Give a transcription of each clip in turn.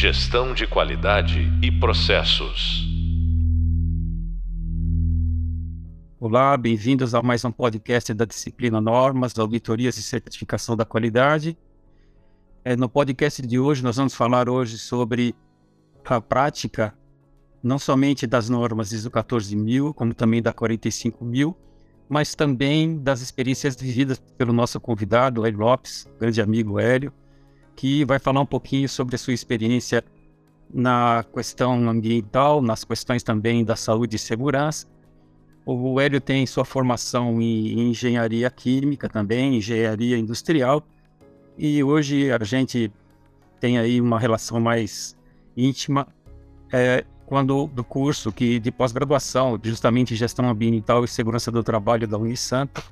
Gestão de qualidade e processos. Olá, bem-vindos a mais um podcast da disciplina Normas, Auditorias e Certificação da Qualidade. É, no podcast de hoje, nós vamos falar hoje sobre a prática, não somente das normas ISO 14000, como também da 45000, mas também das experiências vividas pelo nosso convidado, Hélio Lopes, grande amigo Hélio, que vai falar um pouquinho sobre a sua experiência na questão ambiental, nas questões também da saúde e segurança. O Hélio tem sua formação em engenharia química também, engenharia industrial, e hoje a gente tem aí uma relação mais íntima é, quando do curso que de pós-graduação, justamente gestão ambiental e segurança do trabalho da Unisanta,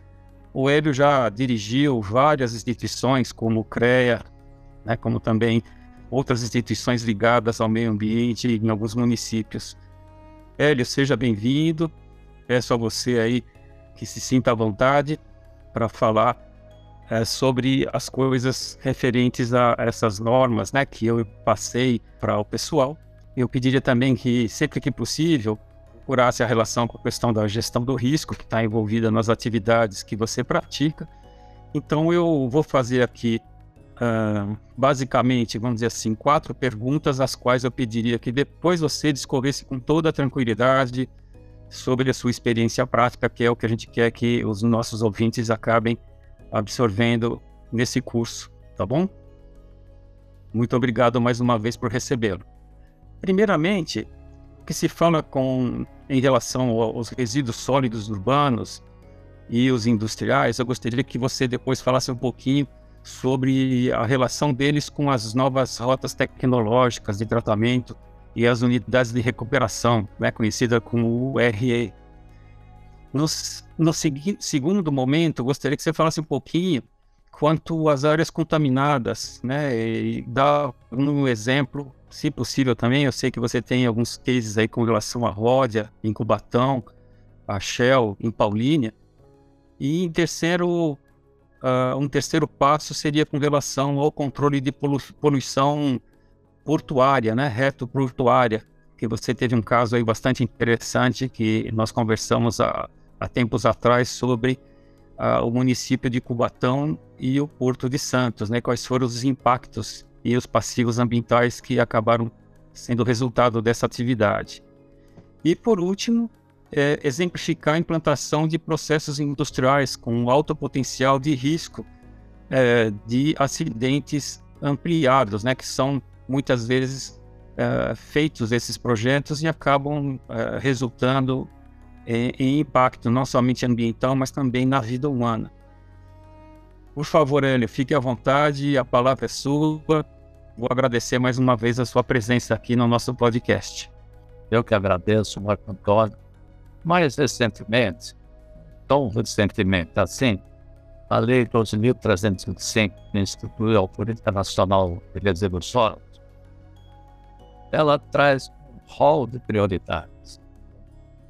o Hélio já dirigiu várias instituições como CREA, né, como também outras instituições ligadas ao meio ambiente em alguns municípios. Hélio, seja bem-vindo. Peço a você aí que se sinta à vontade para falar é, sobre as coisas referentes a essas normas né, que eu passei para o pessoal eu pediria também que, sempre que possível, procurasse a relação com a questão da gestão do risco que está envolvida nas atividades que você pratica. Então, eu vou fazer aqui, uh, basicamente, vamos dizer assim, quatro perguntas, as quais eu pediria que depois você discorresse com toda a tranquilidade sobre a sua experiência prática, que é o que a gente quer que os nossos ouvintes acabem absorvendo nesse curso, tá bom? Muito obrigado mais uma vez por recebê-lo. Primeiramente, o que se fala com, em relação aos resíduos sólidos urbanos e os industriais, eu gostaria que você depois falasse um pouquinho sobre a relação deles com as novas rotas tecnológicas de tratamento e as unidades de recuperação, né, conhecida como URE. No, no segui, segundo momento, gostaria que você falasse um pouquinho quanto às áreas contaminadas, né, e dar um exemplo se possível também, eu sei que você tem alguns cases aí com relação a Ródia, em Cubatão, a Shell, em Paulínia. E em terceiro, uh, um terceiro passo seria com relação ao controle de polu poluição portuária, né, reto portuária, que você teve um caso aí bastante interessante que nós conversamos há, há tempos atrás sobre uh, o município de Cubatão e o Porto de Santos, né, quais foram os impactos e os passivos ambientais que acabaram sendo resultado dessa atividade. E, por último, é, exemplificar a implantação de processos industriais com alto potencial de risco é, de acidentes ampliados, né, que são muitas vezes é, feitos esses projetos e acabam é, resultando em, em impacto não somente ambiental, mas também na vida humana. Por favor, Hélio, fique à vontade, a palavra é sua. Vou agradecer mais uma vez a sua presença aqui no nosso podcast. Eu que agradeço, Marco Antônio. Mais recentemente, tão recentemente assim, a Lei 12.305, que instituiu a Política Nacional de Resíduos Sólidos, ela traz um rol de prioridades.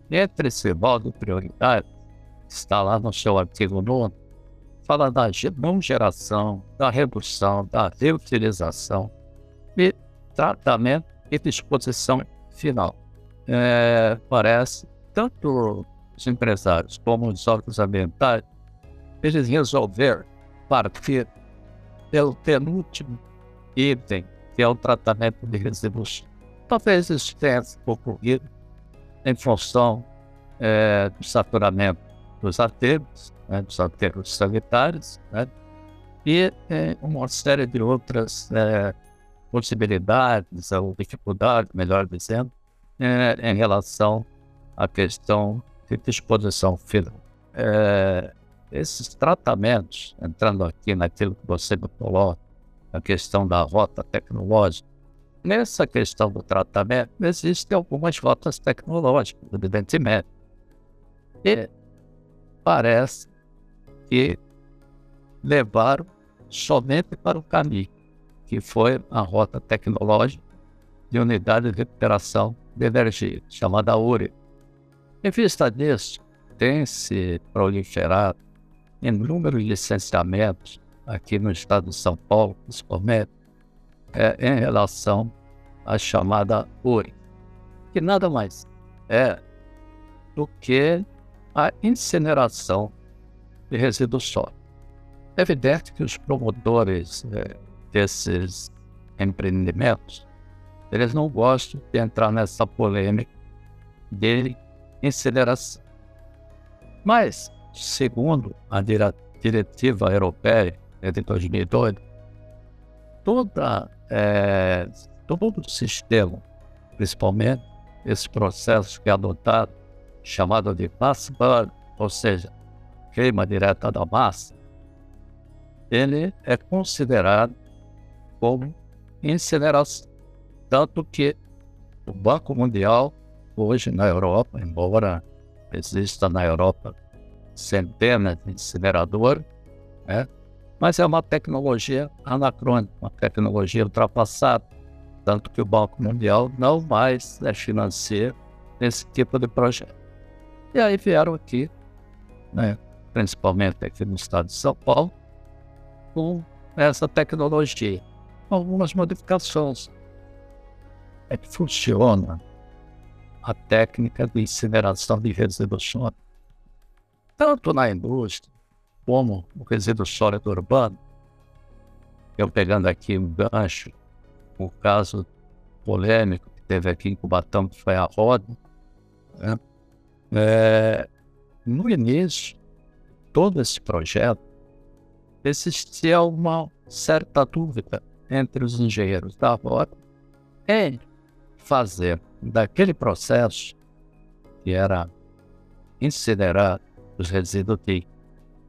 Entre esse rol de prioridades, está lá no seu artigo 9, fala da não geração, da redução, da reutilização e tratamento e disposição final. É, parece, tanto os empresários como os órgãos ambientais, eles resolveram partir pelo penúltimo item, que é o tratamento de resíduos. Talvez isso tenha ocorrido em função é, do saturamento dos aterros, né, dos aterros sanitários, né, e é, uma série de outras é, possibilidades ou dificuldades, melhor dizendo, é, em relação à questão de disposição final. É, esses tratamentos, entrando aqui naquilo que você me coloca, a questão da rota tecnológica, nessa questão do tratamento, existem algumas rotas tecnológicas, evidentemente. E parece que levaram somente para o caminho, que foi a rota tecnológica de unidade de recuperação de energia, chamada URE. Em vista disso, tem-se proliferado inúmeros licenciamentos aqui no estado de São Paulo, principalmente, é, em relação a chamada URI, que nada mais é do que a incineração de resíduos sólidos. É evidente que os promotores é, desses empreendimentos, eles não gostam de entrar nessa polêmica de incineração. Mas, segundo a diretiva europeia de 2002, toda, é, todo o sistema, principalmente esse processo que é adotado, chamado de mass burn, ou seja, queima direta da massa, ele é considerado como incineração. Tanto que o Banco Mundial, hoje na Europa, embora exista na Europa centenas de incineradores, né? mas é uma tecnologia anacrônica, uma tecnologia ultrapassada. Tanto que o Banco Mundial não mais é financia esse tipo de projeto. E aí vieram aqui, né, principalmente aqui no estado de São Paulo, com essa tecnologia, algumas modificações. É que funciona a técnica de incineração de resíduos sólidos, tanto na indústria como o resíduo sólido urbano. Eu pegando aqui um gancho, o caso polêmico que teve aqui em Cubatão, que foi a roda, né? é, no início, todo esse projeto, existia uma certa dúvida entre os engenheiros da roda em fazer daquele processo, que era incinerar os resíduos de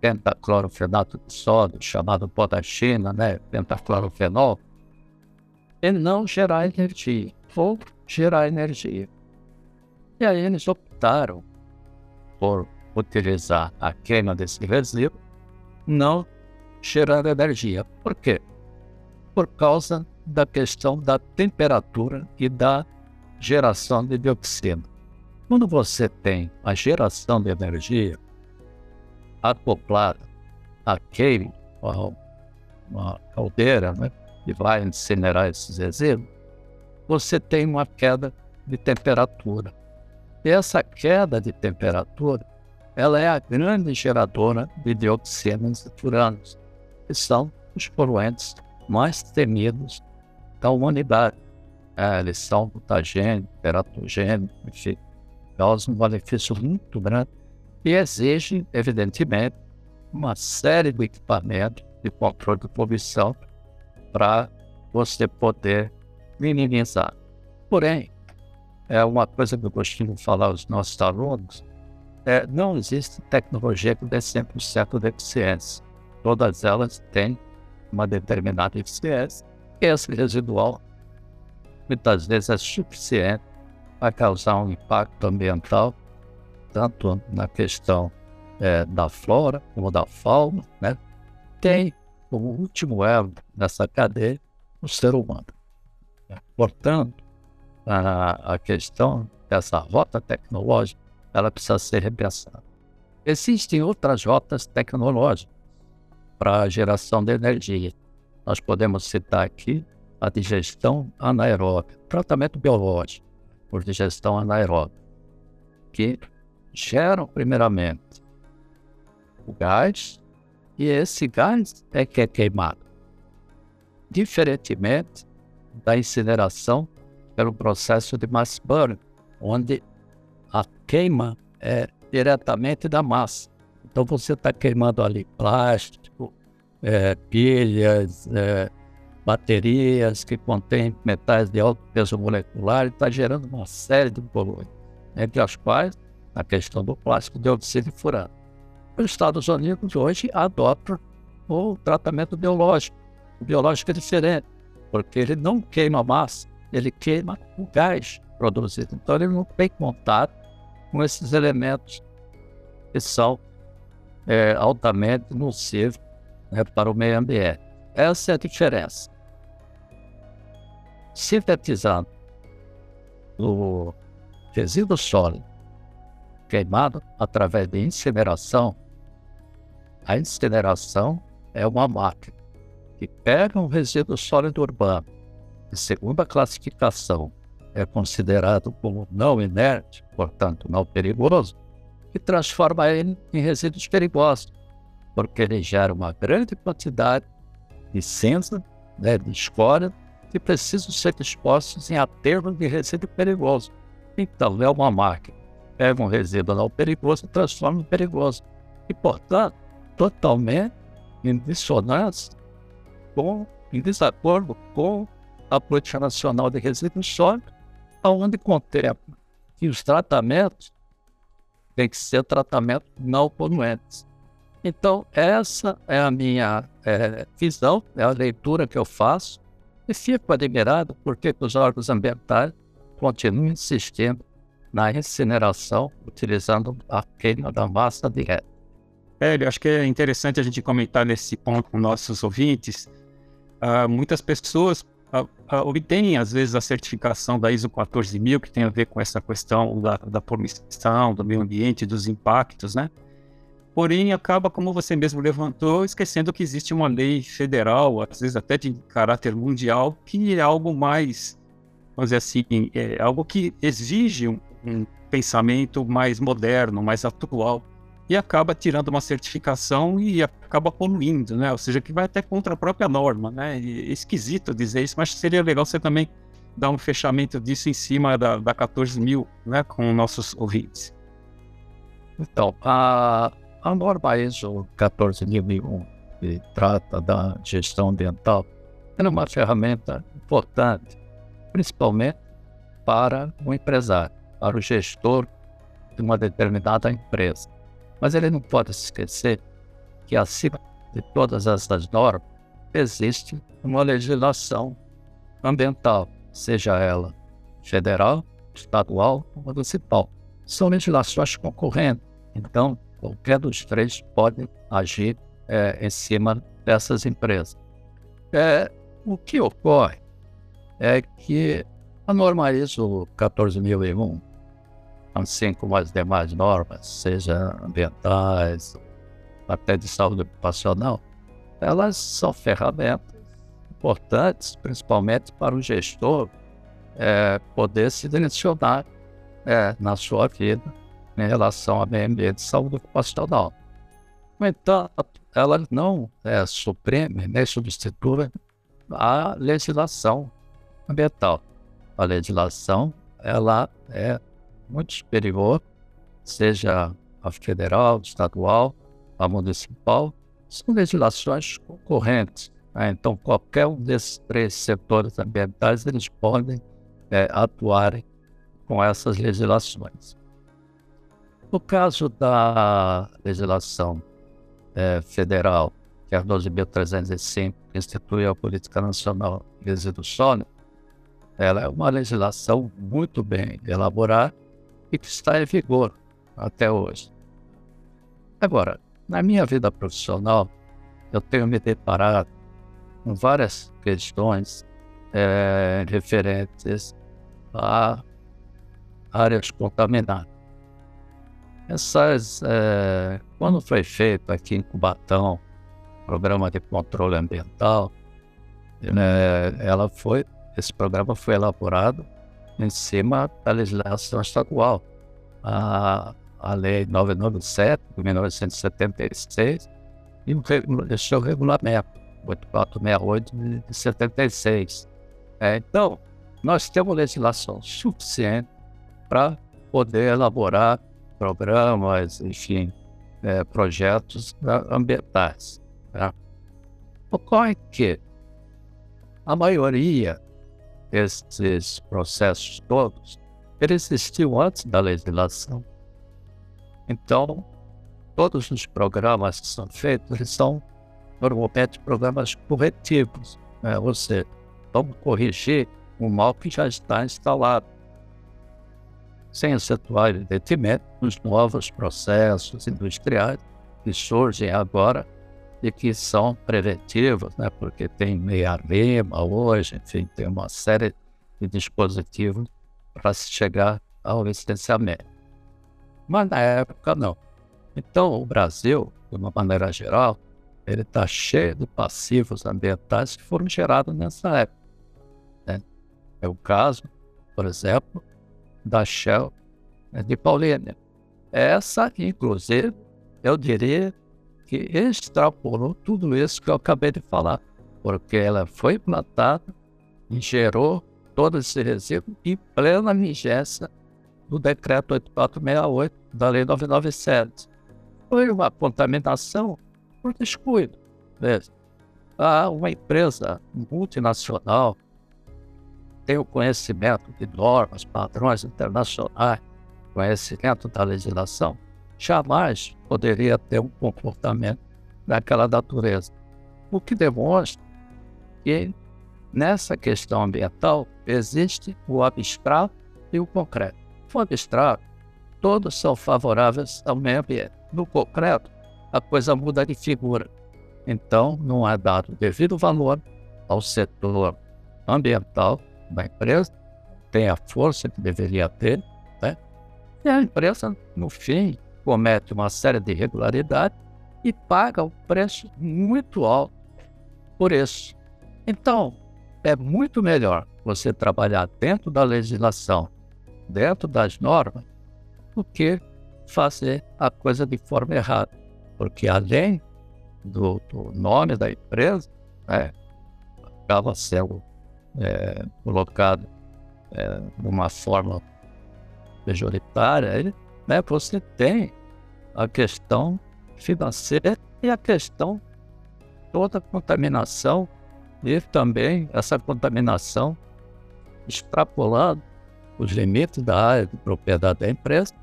pentaclorofenato de sódio, chamado potashina, né, pentaclorofenol, e não gerar energia, ou gerar energia. E aí eles optaram por utilizar a queima desse resíduo, não gerando energia. Por quê? Por causa da questão da temperatura e da geração de dioxina. Quando você tem a geração de energia acoplada à queima, a uma caldeira, né, que vai incinerar esses resíduos, você tem uma queda de temperatura. E essa queda de temperatura, ela é a grande geradora de dioxinas e furanos, que são os poluentes mais temidos da humanidade. É, eles são mutagênicos, teratogênicos, enfim, causam um malefício muito grande e exigem, evidentemente, uma série de equipamentos de controle de poluição para você poder minimizar. Porém, é uma coisa que eu costumo falar aos nossos alunos, é, não existe tecnologia que dê 100% de eficiência. Todas elas têm uma determinada eficiência, e esse residual muitas vezes é suficiente para causar um impacto ambiental, tanto na questão é, da flora como da fauna, né? tem como último elo nessa cadeia o ser humano. Portanto, a, a questão dessa rota tecnológica, ela precisa ser repensada. Existem outras rotas tecnológicas para a geração de energia. Nós podemos citar aqui a digestão anaeróbica, tratamento biológico por digestão anaeróbica, que geram primeiramente o gás e esse gás é que é queimado. Diferentemente da incineração pelo processo de mass burn, onde a queima é diretamente da massa. Então você está queimando ali plástico, é, pilhas, é, baterias que contêm metais de alto peso molecular e está gerando uma série de poluentes, entre as quais a questão do plástico de oxígeno e furano. Os Estados Unidos hoje adotam o tratamento biológico. O biológico é diferente, porque ele não queima massa, ele queima o gás produzido. Então ele não tem contato com esses elementos que são é, altamente nocivos né, para o meio ambiente. Essa é a diferença. Sintetizando, o resíduo sólido queimado através de incineração, a incineração é uma máquina que pega um resíduo sólido urbano de segunda classificação é considerado como não inerte, portanto não perigoso, e transforma ele em resíduos perigosos, porque ele gera uma grande quantidade de cinza, né, de escória, que precisam ser dispostos em aterro de resíduo perigoso. Então, é uma máquina. Pega um resíduo não perigoso e transforma em perigoso. E, portanto, totalmente em dissonância com, em desacordo com a Política Nacional de Resíduos Sólidos, onde contempla que os tratamentos têm que ser tratamentos não poluentes. Então, essa é a minha é, visão, é a leitura que eu faço, e fico admirado porque os órgãos ambientais continuam insistindo na incineração, utilizando a queima da massa. É, eu acho que é interessante a gente comentar nesse ponto com nossos ouvintes. Uh, muitas pessoas uh, uh, obtêm, às vezes, a certificação da ISO 14000, que tem a ver com essa questão da, da poluição, do meio ambiente, dos impactos, né? Porém, acaba, como você mesmo levantou, esquecendo que existe uma lei federal, às vezes até de caráter mundial, que é algo mais, vamos dizer assim, é algo que exige um, um pensamento mais moderno, mais atual, e acaba tirando uma certificação e acaba poluindo, né? Ou seja, que vai até contra a própria norma, né? É esquisito dizer isso, mas seria legal você também dar um fechamento disso em cima da, da 14 mil, né? Com nossos ouvintes. Então, a, a norma ISO 14001, que trata da gestão ambiental, é uma ferramenta importante, principalmente para o empresário, para o gestor de uma determinada empresa. Mas ele não pode se esquecer que, acima de todas essas normas, existe uma legislação ambiental, seja ela federal, estadual ou municipal. São legislações concorrentes. Então, Qualquer dos três pode agir é, em cima dessas empresas. É, o que ocorre é que a norma ISO 14001, assim como as demais normas, seja ambientais, até de saúde ocupacional, elas são ferramentas importantes, principalmente para o gestor é, poder se direcionar é, na sua vida em relação ao meio ambiente e saúde ocupacional. No entanto, ela não é, supreme nem substitui a legislação ambiental. A legislação ela é muito superior, seja a federal, estadual, a municipal, são legislações concorrentes. Né? Então, qualquer um desses três setores ambientais, eles podem é, atuar com essas legislações. No caso da legislação é, federal, que é a 12.305, que institui a Política Nacional de Resíduos Sólidos, ela é uma legislação muito bem elaborada e que está em vigor até hoje. Agora, na minha vida profissional, eu tenho me deparado com várias questões é, referentes a áreas contaminadas. Essas, é, quando foi feito aqui em Cubatão, programa de controle ambiental, né, ela foi, esse programa foi elaborado em cima da legislação estadual. A, a Lei 997, de 1976, e o, seu regulamento, 8468 de 76. É, então, nós temos legislação suficiente para poder elaborar programas, enfim, é, projetos ambientais. Tá? Ocorre que a maioria desses processos todos, existiu antes da legislação. Então, todos os programas que são feitos, eles são normalmente programas corretivos, né? ou seja, vamos corrigir o mal que já está instalado sem acentuar, evidentemente, os novos processos industriais que surgem agora e que são preventivos, né? porque tem meia-rima hoje, enfim, tem uma série de dispositivos para se chegar ao licenciamento. Mas na época não. Então o Brasil, de uma maneira geral, ele está cheio de passivos ambientais que foram gerados nessa época. Né? É o caso, por exemplo, da Shell né, de Paulínia. Essa, inclusive, eu diria que extrapolou tudo isso que eu acabei de falar, porque ela foi plantada e gerou todo esse resíduo em plena vigência do decreto 8468 da lei 997. Foi uma contaminação por descuido. Mesmo. Ah, uma empresa multinacional tem o conhecimento de normas, padrões internacionais, conhecimento da legislação, jamais poderia ter um comportamento daquela natureza. O que demonstra que nessa questão ambiental existe o abstrato e o concreto. O abstrato, todos são favoráveis ao meio ambiente. No concreto, a coisa muda de figura. Então, não é dado devido valor ao setor ambiental da empresa, tem a força que deveria ter, né? e a empresa, no fim, comete uma série de irregularidades e paga um preço muito alto por isso. Então, é muito melhor você trabalhar dentro da legislação, dentro das normas, do que fazer a coisa de forma errada. Porque além do, do nome da empresa, né, acaba sendo é, colocado é, uma forma majoritária, né, você tem a questão financeira e a questão toda a contaminação e também essa contaminação extrapolando os limites da área de propriedade da empresa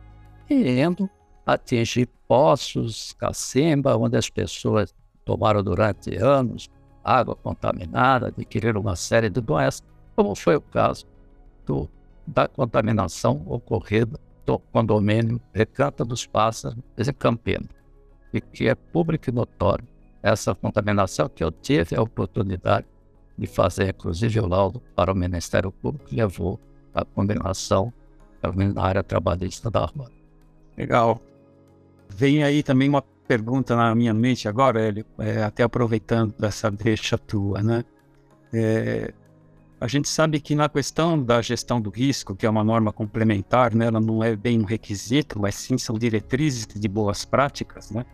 e indo atingir poços, cacimba, onde as pessoas tomaram durante anos água contaminada, adquiriram uma série de doenças, como foi o caso do, da contaminação ocorrida do condomínio Recanta dos Pássaros, em Campina, e que é público e notório essa contaminação que eu tive a oportunidade de fazer, inclusive, o laudo para o Ministério Público, que levou à condenação na área trabalhista da Armada. Legal. Vem aí também uma pergunta na minha mente agora, Hélio, é, até aproveitando dessa deixa tua, né? É, a gente sabe que na questão da gestão do risco, que é uma norma complementar, né, ela não é bem um requisito, mas sim são diretrizes de boas práticas, né?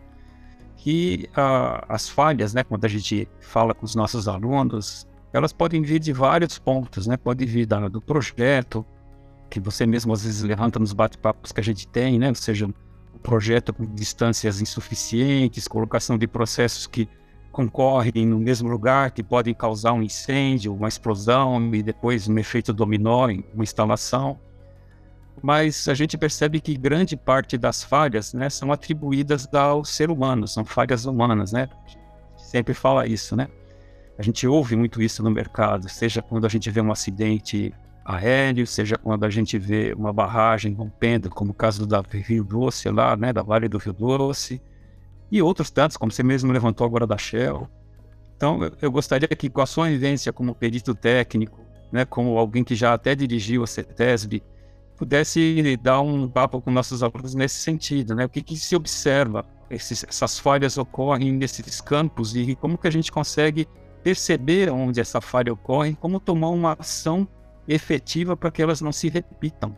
Que a, as falhas, né, quando a gente fala com os nossos alunos, elas podem vir de vários pontos, né? Pode vir da, do projeto, que você mesmo às vezes levanta nos bate-papos que a gente tem, né? Ou seja, projeto com distâncias insuficientes, colocação de processos que concorrem no mesmo lugar, que podem causar um incêndio, uma explosão e depois um efeito dominó em uma instalação. Mas a gente percebe que grande parte das falhas né, são atribuídas ao ser humano, são falhas humanas, né? Sempre fala isso, né? A gente ouve muito isso no mercado, seja quando a gente vê um acidente aéreo, seja quando a gente vê uma barragem rompendo, como o caso da Rio Doce lá, né, da Vale do Rio Doce, e outros tantos, como você mesmo levantou agora da Shell. Então, eu gostaria que com a sua vivência como perito técnico, né, como alguém que já até dirigiu a CETESB, pudesse dar um papo com nossos alunos nesse sentido, né? O que, que se observa, esses, essas falhas ocorrem nesses campos e como que a gente consegue perceber onde essa falha ocorre, como tomar uma ação efetiva para que elas não se repitam.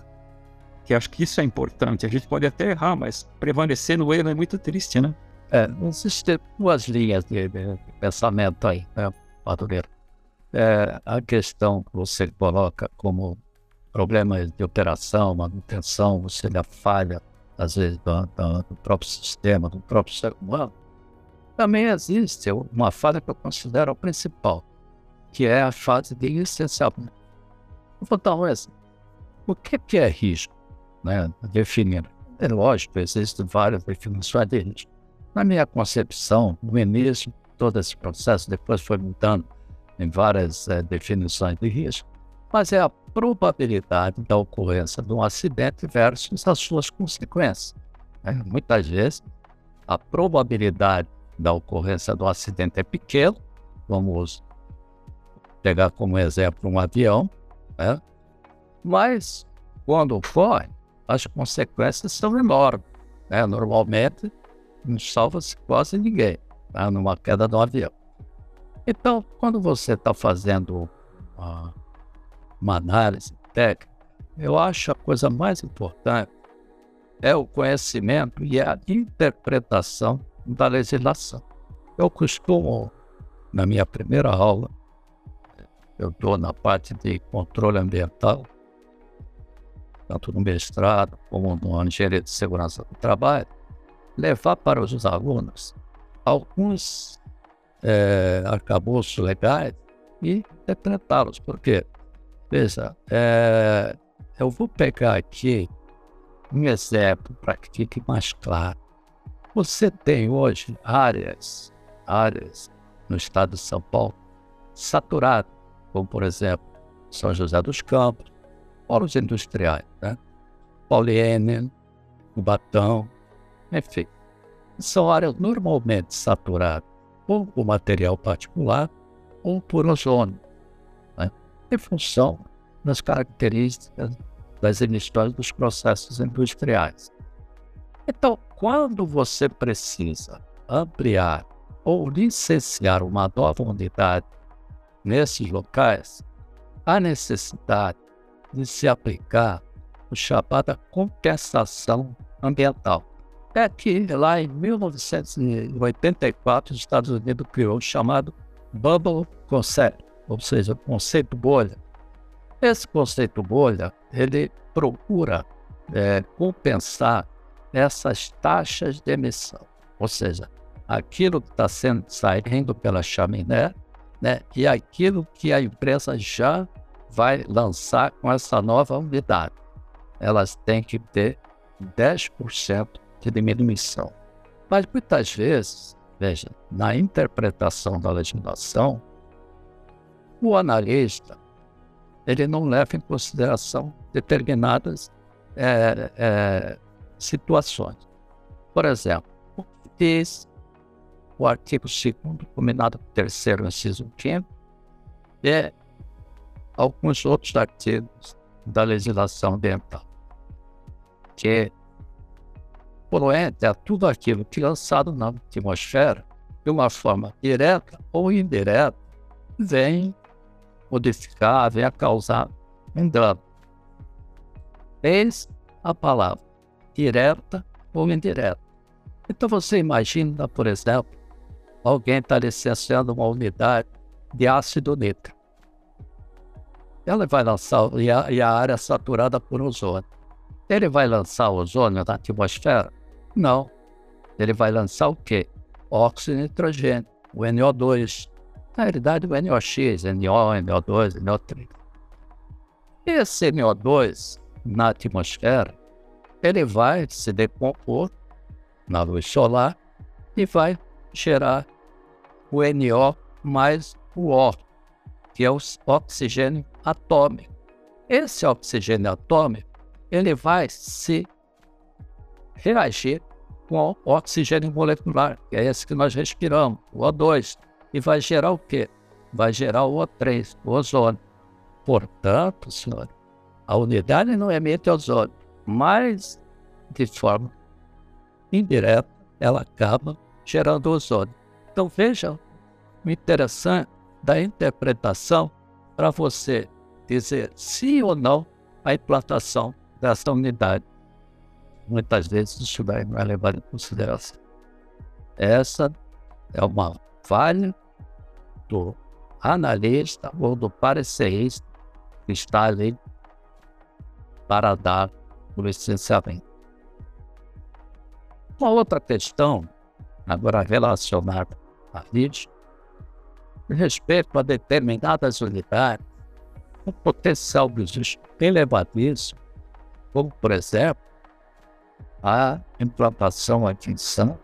Que acho que isso é importante. A gente pode até errar, mas prevalecer no erro é muito triste, né? É, existem duas linhas de, de pensamento aí, né, Madureira? É, a questão que você coloca como problemas de operação, manutenção, ou seja, falha, às vezes, do, do, do, próprio sistema, do próprio ser humano, também existe uma falha que eu considero a principal, que é a fase de licenciamento. Vou dar um exemplo. O que, que é risco? Né? Definindo. É lógico, existem várias definições de risco. Na minha concepção, no início, todo esse processo, depois foi mudando em várias é, definições de risco, mas é a probabilidade da ocorrência de um acidente versus as suas consequências. Né? Muitas vezes, a probabilidade da ocorrência do acidente é pequena, vamos pegar como exemplo um avião, né? Mas, quando ocorre, as consequências são enormes. Né? Normalmente, não salva-se quase ninguém né? numa queda do avião. Então, quando você está fazendo uma, uma análise técnica, eu acho a coisa mais importante é o conhecimento e a interpretação da legislação. Eu costumo, na minha primeira aula, eu estou na parte de controle ambiental, tanto no mestrado como no engenharia de segurança do trabalho, levar para os alunos alguns é, arcabouços legais e interpretá-los. Porque, veja, é, eu vou pegar aqui um exemplo para que fique mais claro. Você tem hoje áreas, áreas no estado de São Paulo saturadas, como por exemplo São José dos Campos, polos industriais, né? Poliene, Cubatão, enfim. São áreas normalmente saturadas ou por material particular ou por ozônio, né? em função das características das emissões dos processos industriais. Então, quando você precisa ampliar ou licenciar uma nova unidade nesses locais, há necessidade de se aplicar o chamada compensação ambiental. É que lá em 1984 os Estados Unidos criou o chamado Bubble Concept, ou seja, o conceito bolha. Esse conceito bolha, ele procura é, compensar essas taxas de emissão, ou seja, aquilo que está saindo pela chaminé né, e aquilo que a empresa já vai lançar com essa nova unidade. Elas têm que ter 10% de diminuição. Mas muitas vezes, veja, na interpretação da legislação, o analista ele não leva em consideração determinadas é, é, situações. Por exemplo, o que diz o artigo 2 combinado com o terceiro inciso 5 e alguns outros artigos da legislação ambiental, que poluente é tudo aquilo que é lançado na atmosfera de uma forma direta ou indireta vem modificar, vem a causar um dano. Eis a palavra direta ou indireta. Então você imagina, por exemplo, alguém está licenciando uma unidade de ácido nítrico. Ela vai lançar, e a, e a área é saturada por ozônio. Ele vai lançar ozônio na atmosfera? Não. Ele vai lançar o quê? Óxido de nitrogênio, o NO2. Na realidade, o NOx, NO, NO2, NO3. Esse NO2 na atmosfera, ele vai se decompor na luz solar e vai gerar o NO mais o O, que é o oxigênio atômico. Esse oxigênio atômico, ele vai se reagir com o oxigênio molecular, que é esse que nós respiramos, o O2, e vai gerar o quê? Vai gerar o O3, o ozônio. Portanto, senhor, a unidade não emite ozônio, mas de forma indireta ela acaba gerando ozônio. Então veja o interessante da interpretação para você dizer sim ou não a implantação dessa unidade. Muitas vezes isso vai levado em consideração. Essa é uma falha do analista ou do parecerista que está ali para dar o licenciamento. Uma outra questão, agora relacionada vídeo, respeito a determinadas unidades, o potencial de uso elevadíssimo, como, por exemplo, a implantação aqui em São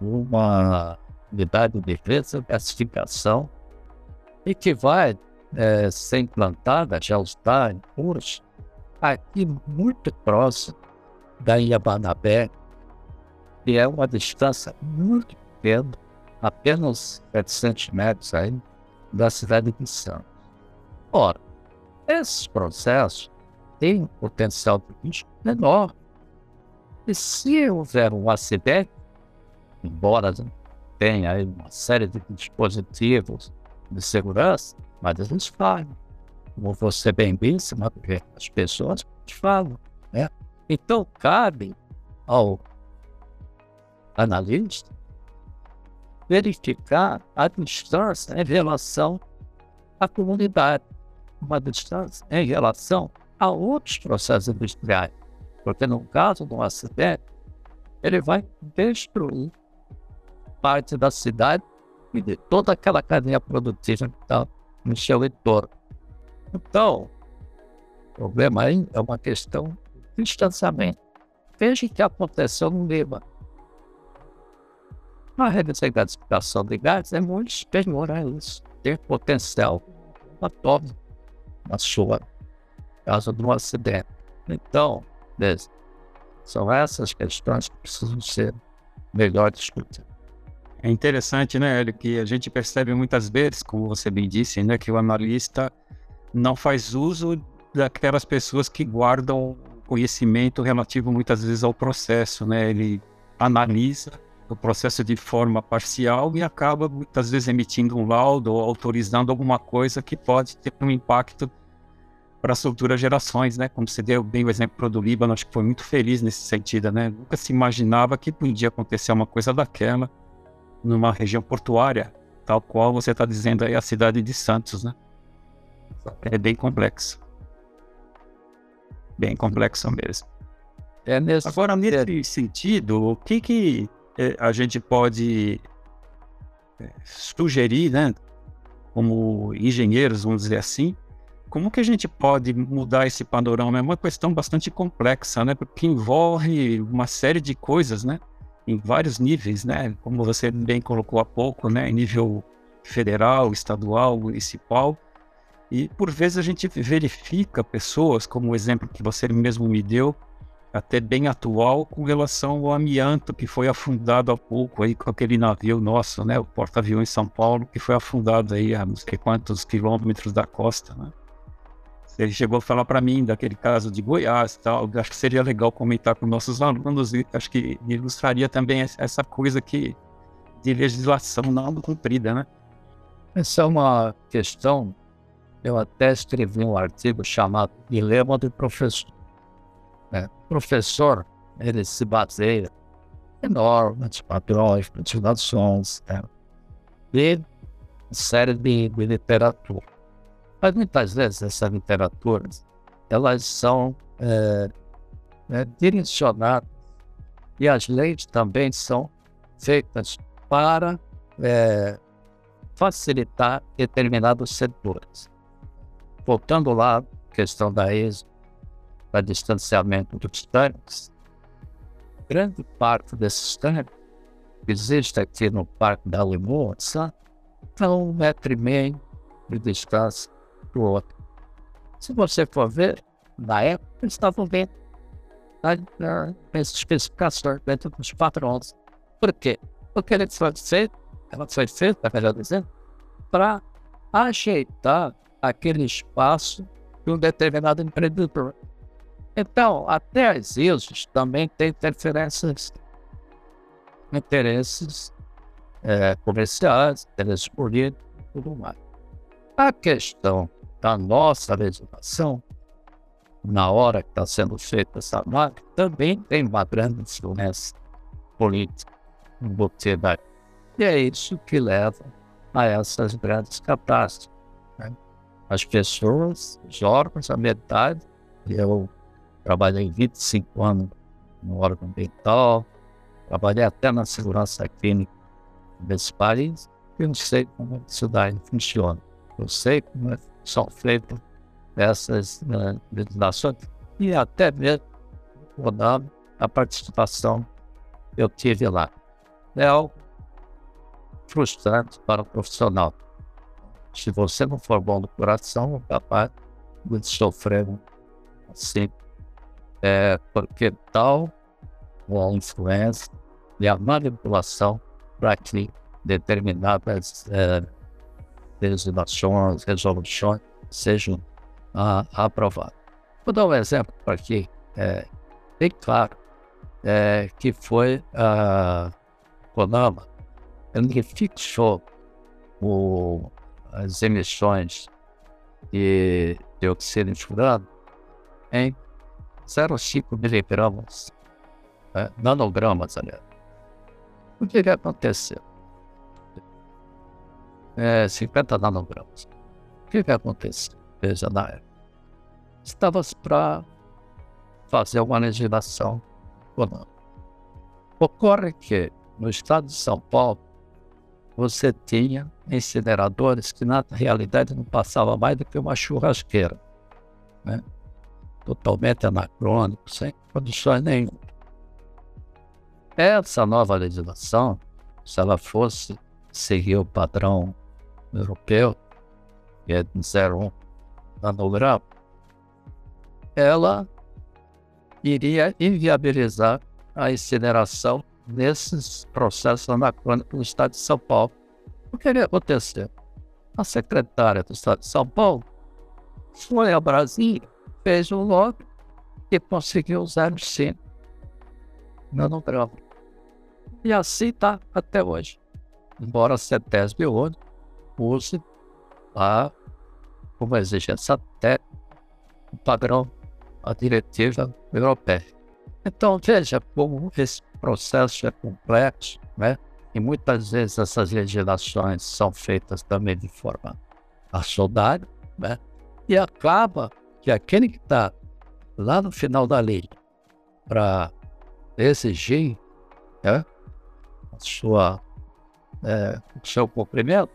uma unidade de classificação e que vai é, ser implantada, já está em curso, aqui muito próximo da Iabanabé, que é uma distância muito pequena, apenas 700 metros aí, da cidade de Santos. Ora, esse processo tem um potencial de risco menor. E se houver um acidente, embora tenha aí uma série de dispositivos de segurança, mas eles falham. como você bem disse, as pessoas falam. Né? Então, cabe ao analista verificar a distância em relação à comunidade, uma distância em relação a outros processos industriais. Porque no caso de um acidente, ele vai destruir parte da cidade e de toda aquela cadeia produtiva que está no seu entorno. Então, o problema aí é uma questão de distanciamento. Veja o que aconteceu no Líbano. A regasificação de gás é muito superior a isso. Tem potencial atômico na sua caso de um acidente. Então, são essas questões que precisam ser melhor discutidas. É interessante, né, Hélio, que a gente percebe muitas vezes, como você bem disse, né, que o analista não faz uso daquelas pessoas que guardam conhecimento relativo muitas vezes ao processo, né? Ele analisa o processo de forma parcial e acaba muitas vezes emitindo um laudo ou autorizando alguma coisa que pode ter um impacto para as futuras gerações, né? Como você deu bem o exemplo do Líbano, acho que foi muito feliz nesse sentido, né? Nunca se imaginava que podia acontecer uma coisa daquela numa região portuária, tal qual você está dizendo aí a cidade de Santos, né? É bem complexo. Bem complexo mesmo. É nesse... Agora, nesse sentido, o que, que a gente pode eh, sugerir, né? Como engenheiros, vamos dizer assim, como que a gente pode mudar esse panorama? É uma questão bastante complexa, né? Porque envolve uma série de coisas, né? Em vários níveis, né? Como você bem colocou há pouco, né? Nível federal, estadual, municipal. E por vezes a gente verifica pessoas, como o exemplo que você mesmo me deu, até bem atual, com relação ao amianto que foi afundado há pouco aí com aquele navio nosso, né? O porta-aviões São Paulo, que foi afundado aí a não sei quantos quilômetros da costa, né? Ele chegou a falar para mim daquele caso de Goiás e tal. Acho que seria legal comentar com nossos alunos e acho que ilustraria também essa coisa que de legislação não cumprida, né? Essa é uma questão. Eu até escrevi um artigo chamado Dilema do Professor. É, professor, ele se baseia em normas, padrões, motivações, né? e série de, de literatura. Mas muitas vezes essas literaturas, elas são é, é, direcionadas e as leis também são feitas para é, facilitar determinados setores. Voltando lá, questão da ESO, do distanciamento dos tanques, grande parte desses tanques que existe aqui no Parque da Limoa são um metro e meio de distância para o outro. Se você for ver, na época, eles estavam bem nessas especificações dentro dos padrões. Por quê? Porque ele foi feito, ela foi feita, melhor dizendo, para ajeitar aquele espaço de um determinado empreendedor. Então, até as ISOs também têm interferências, interesses é, comerciais, interesses políticos e tudo mais. A questão da nossa legislação, na hora que está sendo feita essa marca, também tem uma grande influência política embutida. E é isso que leva a essas grandes catástrofes. Né? As pessoas, os órgãos, a metade, eu trabalhei 25 anos no órgão ambiental, trabalhei até na segurança clínica desse país, e não sei como isso daí funciona. Eu sei como é são feitas essas legislações e até mesmo rodando a participação que eu tive lá. É algo frustrante para o profissional. Se você não for bom do coração, é capaz de sofrer assim, é, porque tal a influência e a manipulação para que determinadas é, legislações, resoluções sejam ah, aprovadas. Vou dar um exemplo para aqui, é, bem claro, é, que foi a Conama, ele fixou o, as emissões de dioxina de furano em 0,5 miligramas, né, nanogramas, aliás. O que, que aconteceu? É, 50 nanogramas. O que, que aconteceu? Veja na época. Estava para fazer uma legislação econômica. Ocorre que no estado de São Paulo você tinha incineradores que na realidade não passava mais do que uma churrasqueira, né? Totalmente anacrônico, sem condições nenhuma. Essa nova legislação, se ela fosse seguir o padrão europeu, que é de 0,1 nanograma, ela iria inviabilizar a incineração nesses processos anacrônicos no estado de São Paulo. O que iria acontecer? A secretária do estado de São Paulo foi a Brasília, fez um lobby e conseguiu usar o 0,5 nanograma. E assim está até hoje. Embora a CETESB hoje use a, como exigência técnica o padrão, a diretiva europeia. Então, veja como esse processo é complexo, né? E muitas vezes essas legislações são feitas também de forma assodada, né? E acaba que aquele que está lá no final da lei para exigir né, a sua, é, o seu cumprimento,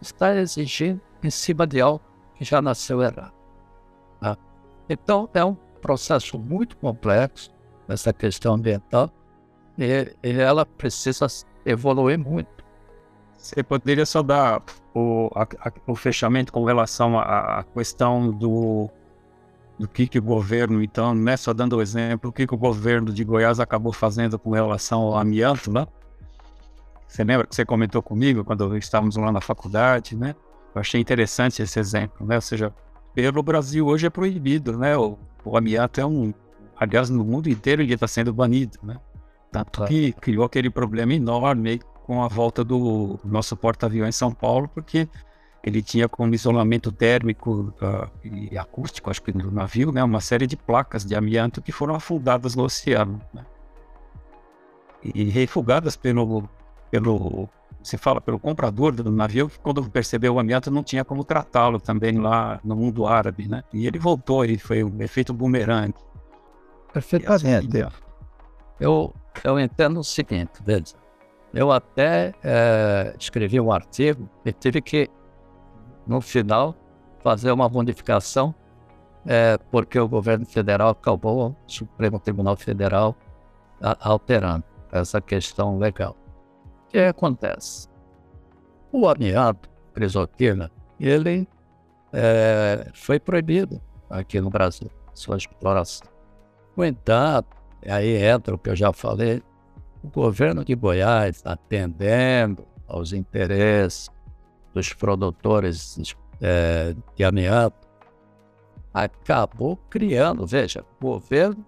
está exigindo em cima de algo que já nasceu errado. Tá? Então, é um processo muito complexo essa questão ambiental e, e ela precisa evoluir muito. Você poderia só dar o, a, a, o fechamento com relação à questão do, do que, que o governo, então, não é só dando o exemplo, o que, que o governo de Goiás acabou fazendo com relação ao amianto, né? Você lembra que você comentou comigo quando estávamos lá na faculdade, né? Eu achei interessante esse exemplo, né? Ou seja, pelo Brasil hoje é proibido, né? O, o amianto é um, aliás, no mundo inteiro ele está sendo banido, né? Tanto que criou aquele problema enorme com a volta do nosso porta-aviões em São Paulo, porque ele tinha como isolamento térmico uh, e acústico, acho que do navio, né, uma série de placas de amianto que foram afundadas no oceano. Né? E refugadas pelo, pelo, se fala, pelo comprador do navio, que quando percebeu o amianto não tinha como tratá-lo também lá no mundo árabe. Né? E ele voltou, e foi um efeito bumerangue. Perfeitamente. Assim, eu, eu entendo o seguinte, veja. Eu até é, escrevi um artigo e tive que, no final, fazer uma modificação, é, porque o governo federal acabou, o Supremo Tribunal Federal, a, alterando essa questão legal. O que acontece? O amianto, crisotina, ele é, foi proibido aqui no Brasil, sua exploração. No entanto, aí entra o que eu já falei, o governo de Goiás, atendendo aos interesses dos produtores é, de amianto, acabou criando, veja, o governo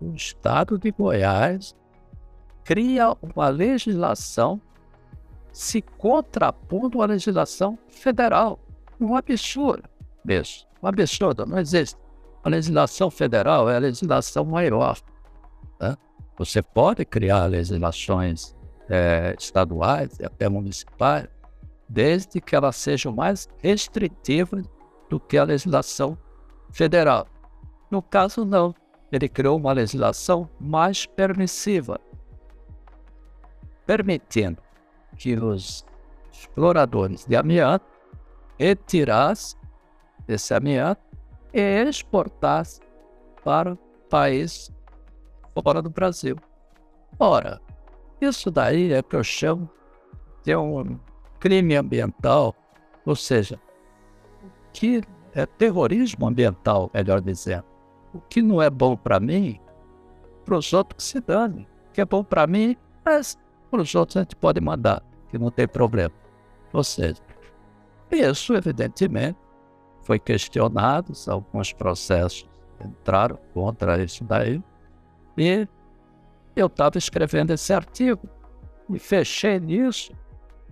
do estado de Goiás cria uma legislação se contrapondo à legislação federal. Um absurdo mesmo. Um absurdo, não existe. A legislação federal é a legislação maior. Né? Você pode criar legislações é, estaduais e até municipais, desde que elas sejam mais restritivas do que a legislação federal. No caso, não. Ele criou uma legislação mais permissiva, permitindo que os exploradores de amianto retirassem esse amianto e exportassem para o país fora do Brasil. Ora, isso daí é que eu chamo de um crime ambiental, ou seja, que é terrorismo ambiental, melhor dizendo. O que não é bom para mim, para os outros se dane. O que é bom para mim, mas para os outros a gente pode mandar, que não tem problema. Ou seja, isso, evidentemente, foi questionado, alguns processos entraram contra isso daí, e eu estava escrevendo esse artigo e fechei nisso,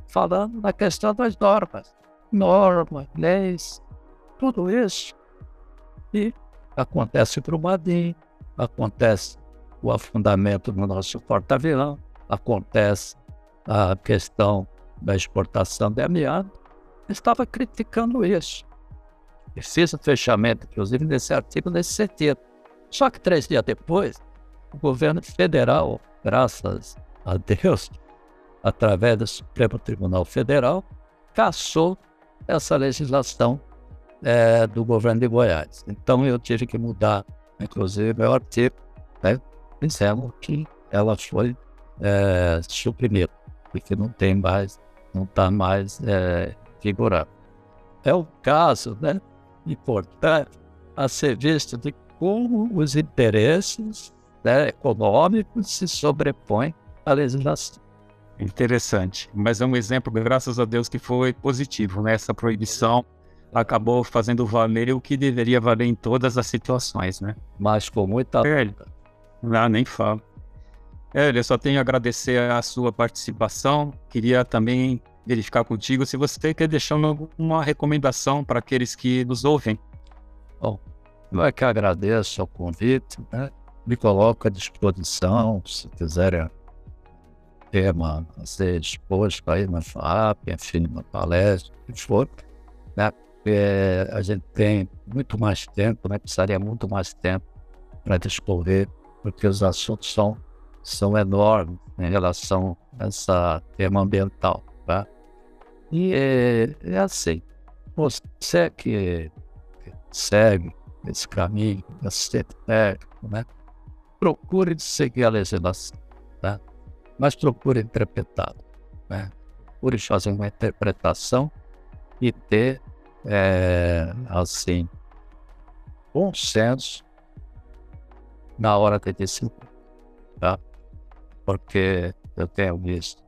falando na questão das normas. Normas, leis, tudo isso. E acontece o Badim, acontece o afundamento no nosso porta-avião, acontece a questão da exportação de amianto. Estava criticando isso. E fiz fechamento, inclusive, desse artigo nesse sentido. Só que três dias depois, o governo federal, graças a Deus, através do Supremo Tribunal Federal, cassou essa legislação é, do governo de Goiás. Então eu tive que mudar, inclusive, meu artigo, né, dizendo que ela foi é, suprimida, porque não tem mais, não está mais é, vigorando. É o caso né, importante a ser visto de como os interesses né, econômicos se sobrepõem à legislação. Interessante. Mas é um exemplo, graças a Deus, que foi positivo. Né? Essa proibição acabou fazendo valer o que deveria valer em todas as situações, né? Mas com muita... É, não, nem falo. É, eu só tenho a agradecer a sua participação. Queria também verificar contigo se você quer deixar uma recomendação para aqueles que nos ouvem. Bom, eu é que agradeço o convite, né? Me coloco à disposição, se quiserem tema a ser exposto aí na FAP, enfim, uma palestra, o que for, né? É, a gente tem muito mais tempo, né? precisaria muito mais tempo para discorrer, porque os assuntos são, são enormes em relação a esse tema ambiental. Tá? E é, é assim, você que, segue esse caminho, esse técnico, né? procure seguir a legislação, tá? Mas procure interpretar, né? procure fazer uma interpretação e ter é, assim, bom senso na hora de decidir, tá? Porque eu tenho visto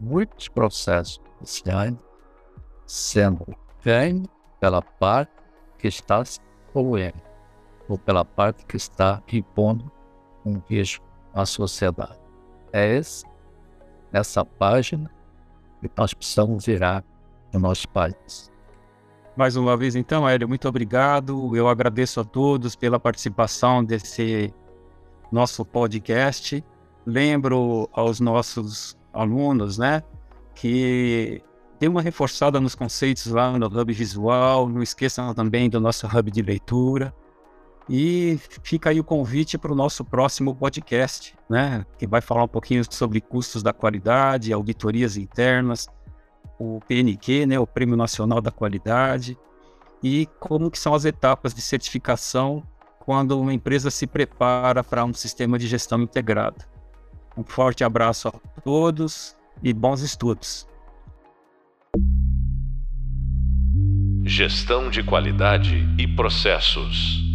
muitos processos judiciais sendo ganhos pela parte que está se poluindo ou pela parte que está impondo um risco à sociedade. É esse, essa página que nós precisamos virar no nosso país. Mais uma vez, então, Hélio, muito obrigado. Eu agradeço a todos pela participação desse nosso podcast. Lembro aos nossos alunos, né, que tem uma reforçada nos conceitos lá no Hub Visual. Não esqueçam também do nosso Hub de leitura. E fica aí o convite para o nosso próximo podcast, né, que vai falar um pouquinho sobre custos da qualidade, auditorias internas, o PNQ, né, o Prêmio Nacional da Qualidade, e como que são as etapas de certificação quando uma empresa se prepara para um sistema de gestão integrado. Um forte abraço a todos e bons estudos. Gestão de qualidade e processos.